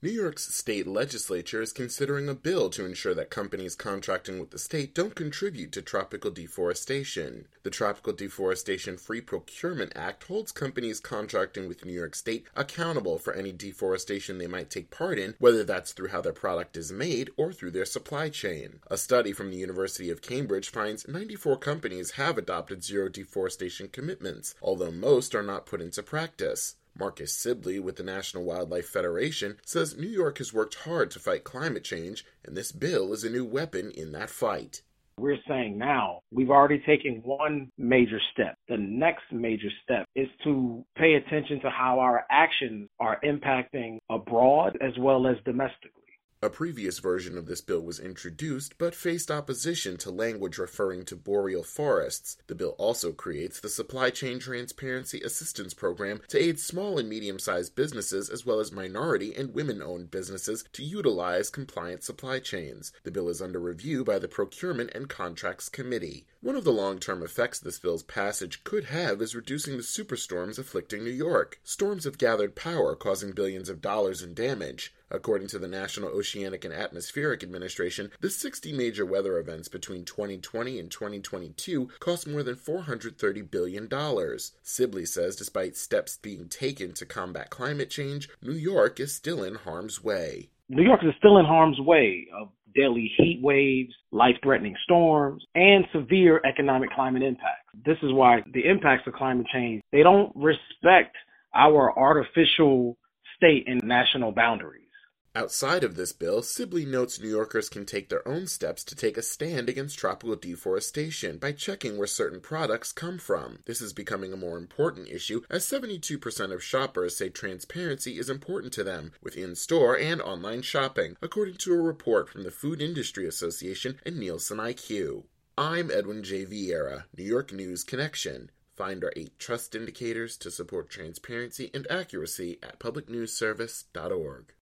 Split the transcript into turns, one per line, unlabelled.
New York's state legislature is considering a bill to ensure that companies contracting with the state don't contribute to tropical deforestation. The Tropical Deforestation Free Procurement Act holds companies contracting with New York State accountable for any deforestation they might take part in, whether that's through how their product is made or through their supply chain. A study from the University of Cambridge finds 94 companies have adopted zero deforestation commitments, although most are not put into practice. Marcus Sibley with the National Wildlife Federation says New York has worked hard to fight climate change, and this bill is a new weapon in that fight.
We're saying now we've already taken one major step. The next major step is to pay attention to how our actions are impacting abroad as well as domestically.
A previous version of this bill was introduced, but faced opposition to language referring to boreal forests. The bill also creates the Supply Chain Transparency Assistance Program to aid small and medium sized businesses as well as minority and women owned businesses to utilize compliant supply chains. The bill is under review by the Procurement and Contracts Committee. One of the long term effects this bill's passage could have is reducing the superstorms afflicting New York. Storms have gathered power, causing billions of dollars in damage. According to the National Oceanic and Atmospheric Administration, the 60 major weather events between 2020 and 2022 cost more than $430 billion. Sibley says despite steps being taken to combat climate change, New York is still in harm's way.
New York is still in harm's way of deadly heat waves, life threatening storms, and severe economic climate impacts. This is why the impacts of climate change, they don't respect our artificial state and national boundaries.
Outside of this bill, Sibley notes New Yorkers can take their own steps to take a stand against tropical deforestation by checking where certain products come from. This is becoming a more important issue as 72% of shoppers say transparency is important to them with in store and online shopping, according to a report from the Food Industry Association and Nielsen IQ. I'm Edwin J. Viera, New York News Connection. Find our eight trust indicators to support transparency and accuracy at publicnewsservice.org.